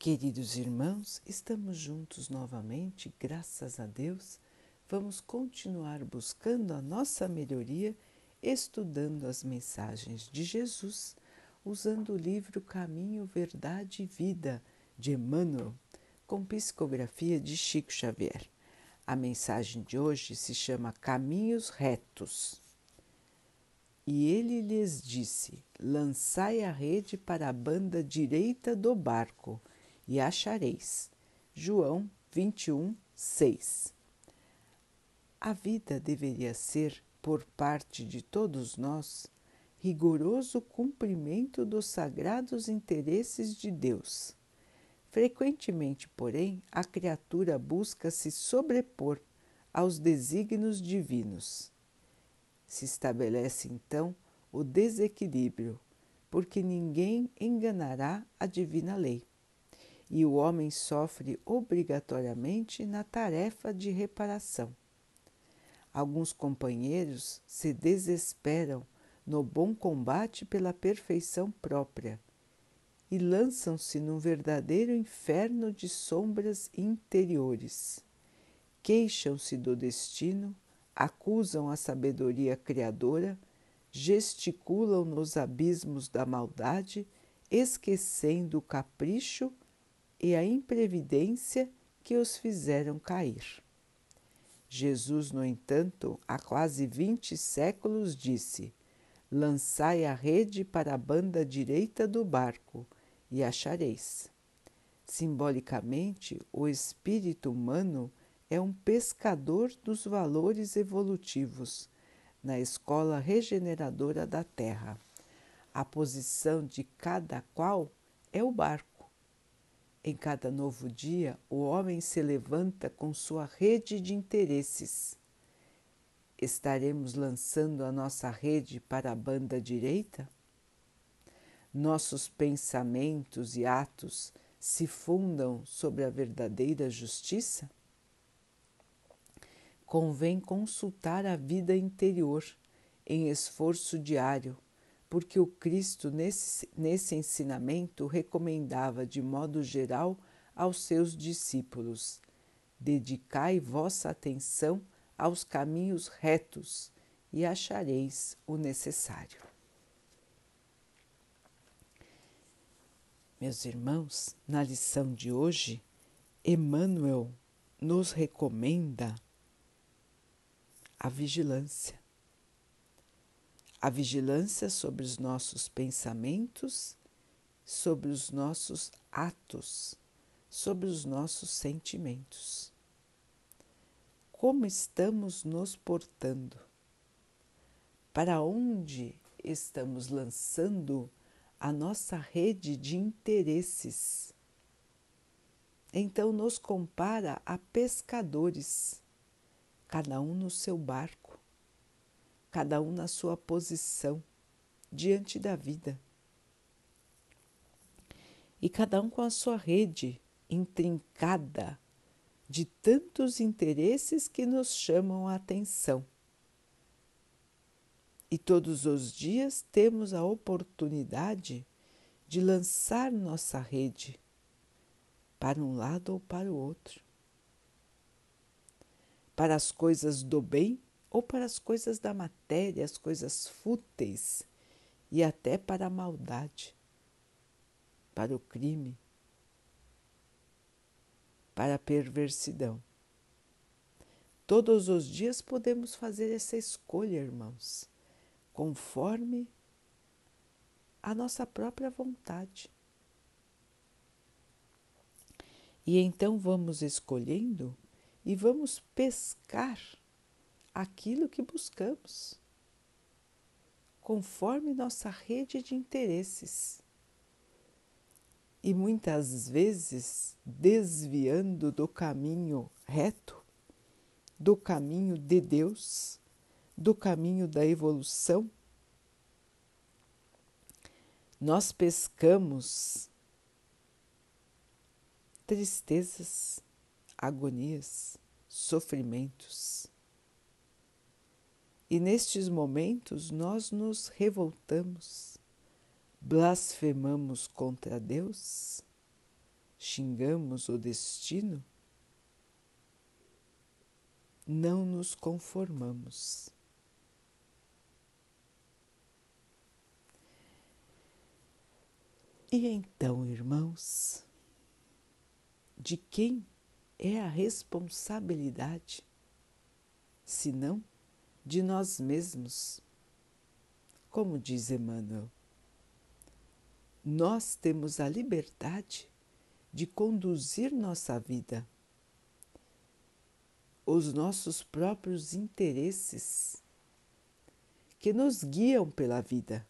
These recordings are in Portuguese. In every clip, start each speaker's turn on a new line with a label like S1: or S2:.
S1: Queridos irmãos, estamos juntos novamente, graças a Deus. Vamos continuar buscando a nossa melhoria, estudando as mensagens de Jesus, usando o livro Caminho, Verdade e Vida de Emmanuel, com psicografia de Chico Xavier. A mensagem de hoje se chama Caminhos Retos. E ele lhes disse: Lançai a rede para a banda direita do barco e achareis. João 21, 6. A vida deveria ser, por parte de todos nós, rigoroso cumprimento dos sagrados interesses de Deus. Frequentemente, porém, a criatura busca se sobrepor aos desígnios divinos. Se estabelece então o desequilíbrio, porque ninguém enganará a divina lei e o homem sofre obrigatoriamente na tarefa de reparação. Alguns companheiros se desesperam no bom combate pela perfeição própria e lançam-se num verdadeiro inferno de sombras interiores. Queixam-se do destino, acusam a sabedoria criadora, gesticulam nos abismos da maldade, esquecendo o capricho e a imprevidência que os fizeram cair. Jesus, no entanto, há quase vinte séculos disse: Lançai a rede para a banda direita do barco e achareis. Simbolicamente, o espírito humano é um pescador dos valores evolutivos na escola regeneradora da Terra. A posição de cada qual é o barco em cada novo dia, o homem se levanta com sua rede de interesses. Estaremos lançando a nossa rede para a banda direita? Nossos pensamentos e atos se fundam sobre a verdadeira justiça? Convém consultar a vida interior em esforço diário porque o Cristo, nesse, nesse ensinamento, recomendava de modo geral aos seus discípulos: Dedicai vossa atenção aos caminhos retos e achareis o necessário. Meus irmãos, na lição de hoje, Emmanuel nos recomenda a vigilância a vigilância sobre os nossos pensamentos, sobre os nossos atos, sobre os nossos sentimentos. Como estamos nos portando? Para onde estamos lançando a nossa rede de interesses? Então nos compara a pescadores, cada um no seu barco cada um na sua posição diante da vida. E cada um com a sua rede intrincada de tantos interesses que nos chamam a atenção. E todos os dias temos a oportunidade de lançar nossa rede para um lado ou para o outro. Para as coisas do bem ou para as coisas da matéria, as coisas fúteis e até para a maldade, para o crime, para a perversidão. Todos os dias podemos fazer essa escolha, irmãos, conforme a nossa própria vontade. E então vamos escolhendo e vamos pescar aquilo que buscamos, conforme nossa rede de interesses. E muitas vezes desviando do caminho reto, do caminho de Deus, do caminho da evolução, nós pescamos tristezas, agonias, sofrimentos. E nestes momentos nós nos revoltamos, blasfemamos contra Deus, xingamos o destino, não nos conformamos. E então, irmãos, de quem é a responsabilidade, senão de nós mesmos? Como diz Emmanuel, nós temos a liberdade de conduzir nossa vida, os nossos próprios interesses que nos guiam pela vida,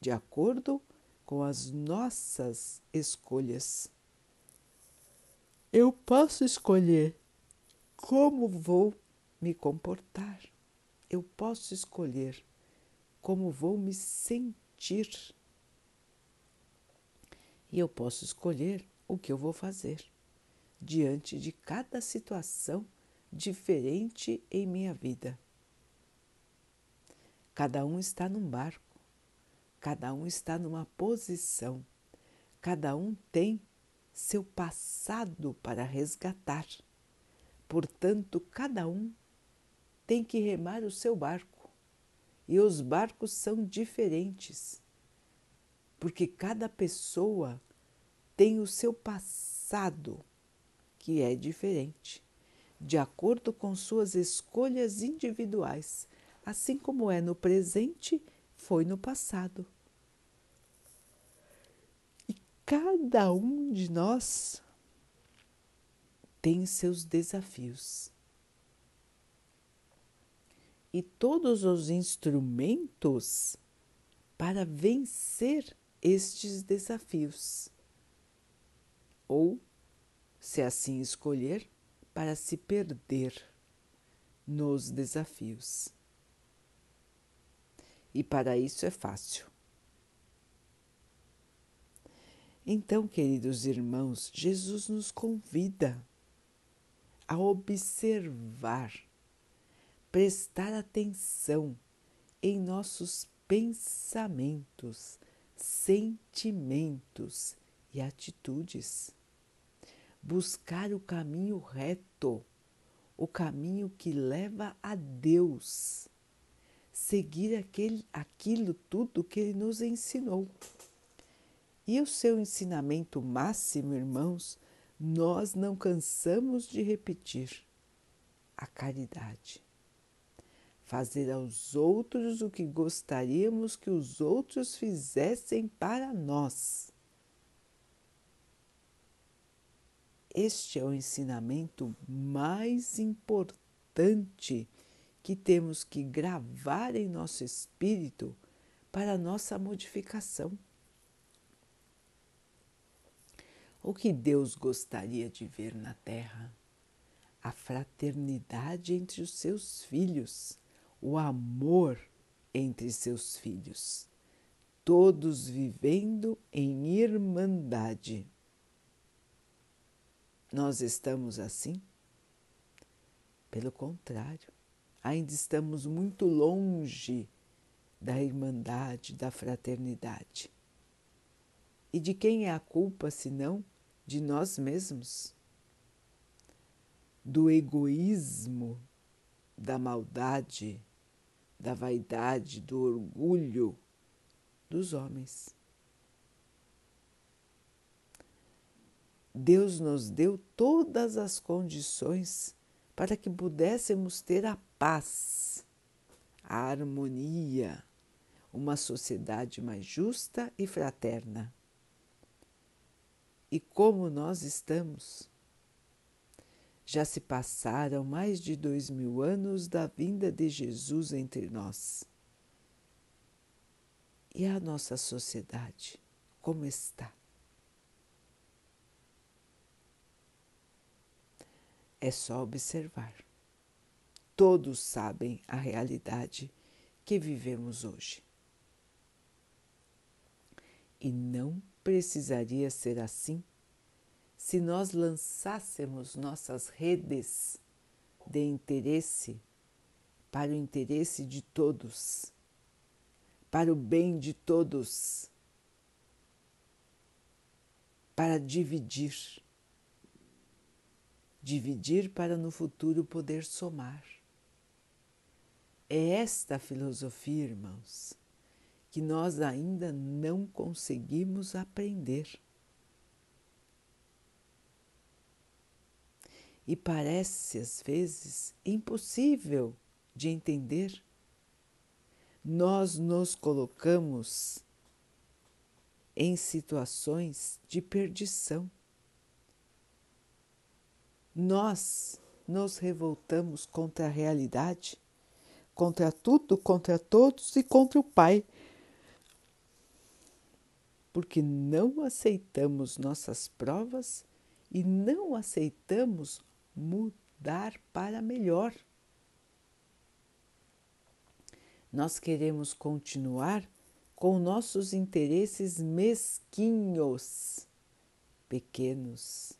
S1: de acordo com as nossas escolhas. Eu posso escolher como vou me comportar. Eu posso escolher como vou me sentir. E eu posso escolher o que eu vou fazer diante de cada situação diferente em minha vida. Cada um está num barco Cada um está numa posição, cada um tem seu passado para resgatar. Portanto, cada um tem que remar o seu barco. E os barcos são diferentes, porque cada pessoa tem o seu passado que é diferente, de acordo com suas escolhas individuais, assim como é no presente foi no passado. E cada um de nós tem seus desafios. E todos os instrumentos para vencer estes desafios. Ou, se assim escolher, para se perder nos desafios. E para isso é fácil. Então, queridos irmãos, Jesus nos convida a observar, prestar atenção em nossos pensamentos, sentimentos e atitudes. Buscar o caminho reto, o caminho que leva a Deus seguir aquele, aquilo tudo que ele nos ensinou. E o seu ensinamento máximo, irmãos, nós não cansamos de repetir: a caridade. Fazer aos outros o que gostaríamos que os outros fizessem para nós. Este é o ensinamento mais importante que temos que gravar em nosso espírito para nossa modificação. O que Deus gostaria de ver na Terra? A fraternidade entre os seus filhos, o amor entre seus filhos, todos vivendo em irmandade. Nós estamos assim? Pelo contrário, ainda estamos muito longe da irmandade, da fraternidade. E de quem é a culpa, senão de nós mesmos? Do egoísmo, da maldade, da vaidade, do orgulho dos homens. Deus nos deu todas as condições para que pudéssemos ter a paz, a harmonia, uma sociedade mais justa e fraterna. E como nós estamos? Já se passaram mais de dois mil anos da vinda de Jesus entre nós. E a nossa sociedade, como está? É só observar todos sabem a realidade que vivemos hoje. E não precisaria ser assim se nós lançássemos nossas redes de interesse para o interesse de todos, para o bem de todos. para dividir. Dividir para no futuro poder somar. É esta filosofia, irmãos, que nós ainda não conseguimos aprender. E parece às vezes impossível de entender. Nós nos colocamos em situações de perdição. Nós nos revoltamos contra a realidade, contra tudo, contra todos e contra o Pai, porque não aceitamos nossas provas e não aceitamos mudar para melhor. Nós queremos continuar com nossos interesses mesquinhos, pequenos,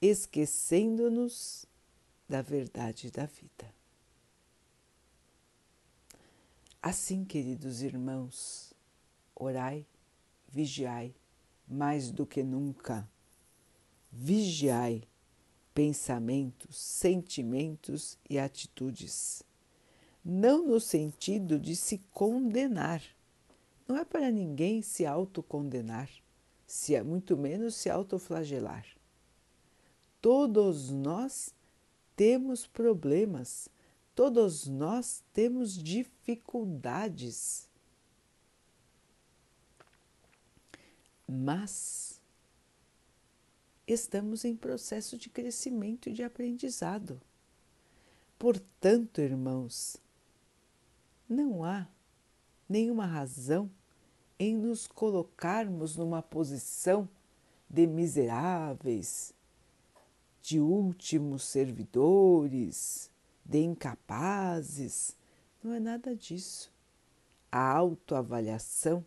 S1: esquecendo-nos da verdade da vida. Assim, queridos irmãos, orai, vigiai mais do que nunca. Vigiai pensamentos, sentimentos e atitudes não no sentido de se condenar. Não é para ninguém se autocondenar, se é muito menos se autoflagelar. Todos nós temos problemas, todos nós temos dificuldades. Mas estamos em processo de crescimento e de aprendizado. Portanto, irmãos, não há nenhuma razão em nos colocarmos numa posição de miseráveis, de últimos servidores, de incapazes. Não é nada disso. A autoavaliação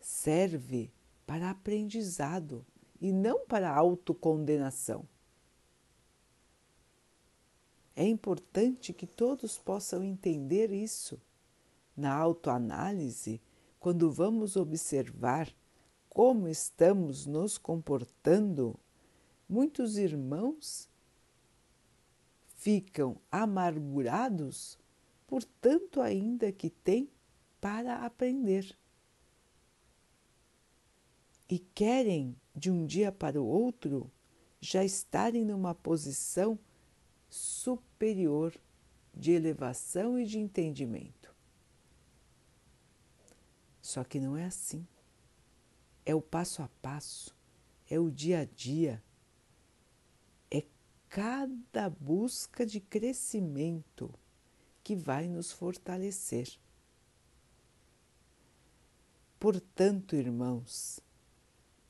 S1: serve para aprendizado e não para autocondenação. É importante que todos possam entender isso. Na autoanálise, quando vamos observar como estamos nos comportando, muitos irmãos ficam amargurados por tanto ainda que têm para aprender. E querem, de um dia para o outro, já estarem numa posição superior de elevação e de entendimento. Só que não é assim. É o passo a passo, é o dia a dia, é cada busca de crescimento que vai nos fortalecer. Portanto, irmãos,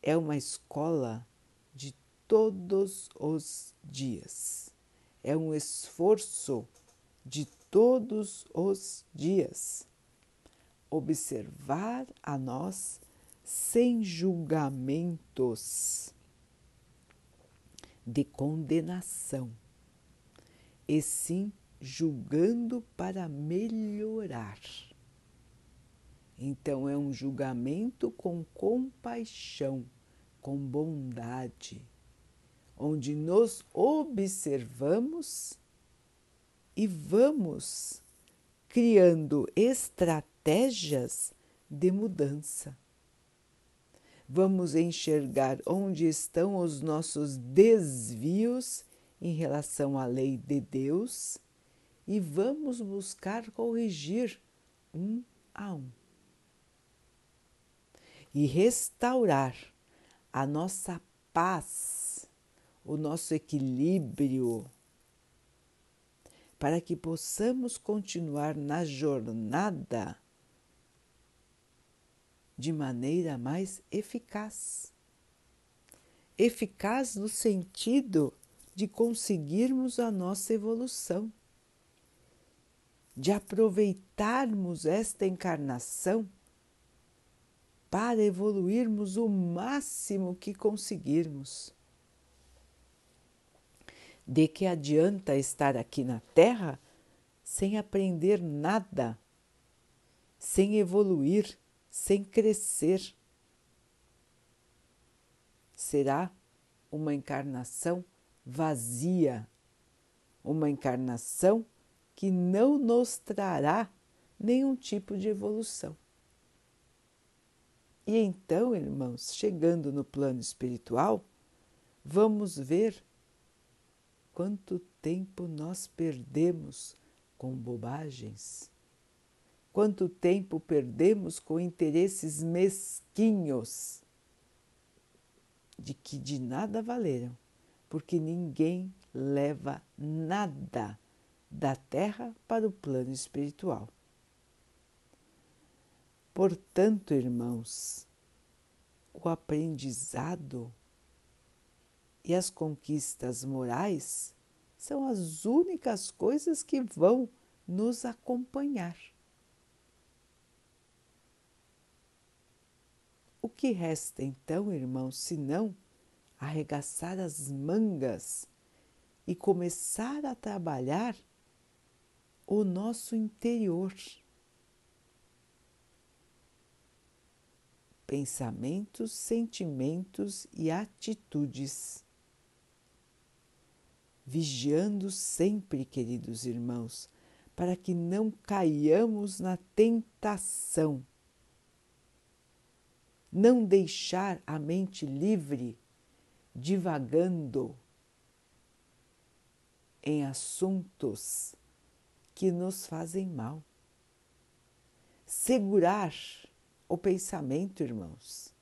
S1: é uma escola de todos os dias é um esforço de todos os dias. Observar a nós sem julgamentos de condenação, e sim julgando para melhorar. Então, é um julgamento com compaixão, com bondade onde nos observamos e vamos criando estratégias de mudança. Vamos enxergar onde estão os nossos desvios em relação à lei de Deus e vamos buscar corrigir um a um. E restaurar a nossa paz o nosso equilíbrio, para que possamos continuar na jornada de maneira mais eficaz. Eficaz no sentido de conseguirmos a nossa evolução, de aproveitarmos esta encarnação para evoluirmos o máximo que conseguirmos de que adianta estar aqui na Terra sem aprender nada, sem evoluir, sem crescer. Será uma encarnação vazia, uma encarnação que não nos trará nenhum tipo de evolução. E então, irmãos, chegando no plano espiritual, vamos ver quanto tempo nós perdemos com bobagens, quanto tempo perdemos com interesses mesquinhos, de que de nada valeram, porque ninguém leva nada da terra para o plano espiritual. Portanto, irmãos, o aprendizado e as conquistas morais são as únicas coisas que vão nos acompanhar. O que resta então, irmãos, senão arregaçar as mangas e começar a trabalhar o nosso interior? Pensamentos, sentimentos e atitudes vigiando sempre, queridos irmãos, para que não caiamos na tentação. Não deixar a mente livre, divagando em assuntos que nos fazem mal. Segurar o pensamento, irmãos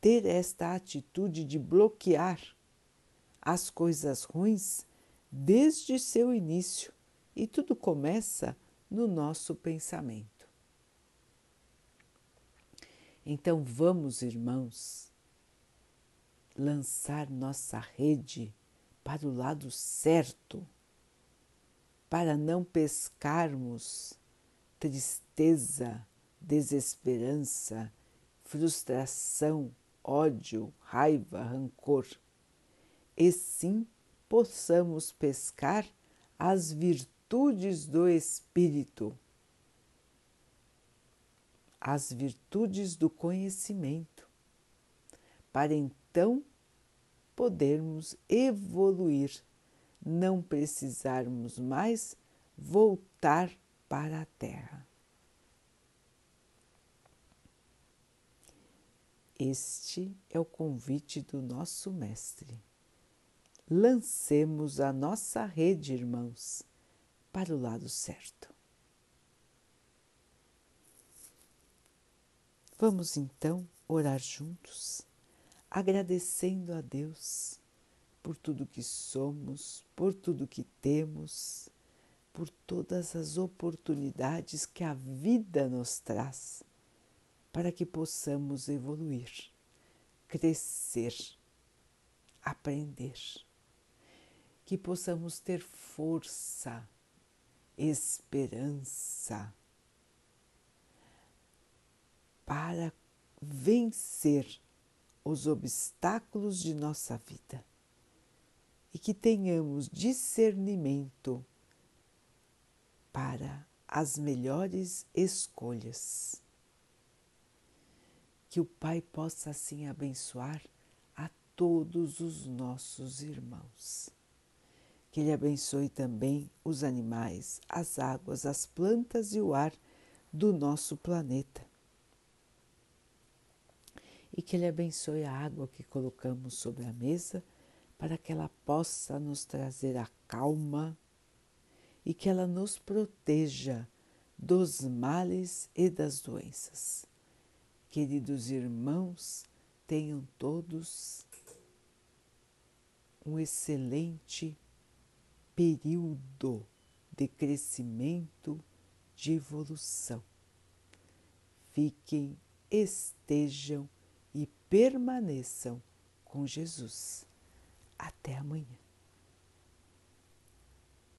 S1: ter esta atitude de bloquear as coisas ruins desde seu início e tudo começa no nosso pensamento. Então vamos, irmãos, lançar nossa rede para o lado certo, para não pescarmos tristeza, desesperança, frustração, ódio, raiva, rancor, e sim possamos pescar as virtudes do Espírito, as virtudes do conhecimento, para então podermos evoluir, não precisarmos mais voltar para a Terra. Este é o convite do nosso Mestre. Lancemos a nossa rede, irmãos, para o lado certo. Vamos então orar juntos, agradecendo a Deus por tudo que somos, por tudo que temos, por todas as oportunidades que a vida nos traz para que possamos evoluir, crescer, aprender, que possamos ter força, esperança para vencer os obstáculos de nossa vida e que tenhamos discernimento para as melhores escolhas que o Pai possa assim abençoar a todos os nossos irmãos. Que Ele abençoe também os animais, as águas, as plantas e o ar do nosso planeta. E que Ele abençoe a água que colocamos sobre a mesa para que ela possa nos trazer a calma e que ela nos proteja dos males e das doenças. Queridos irmãos, tenham todos um excelente período de crescimento, de evolução. Fiquem, estejam e permaneçam com Jesus. Até amanhã.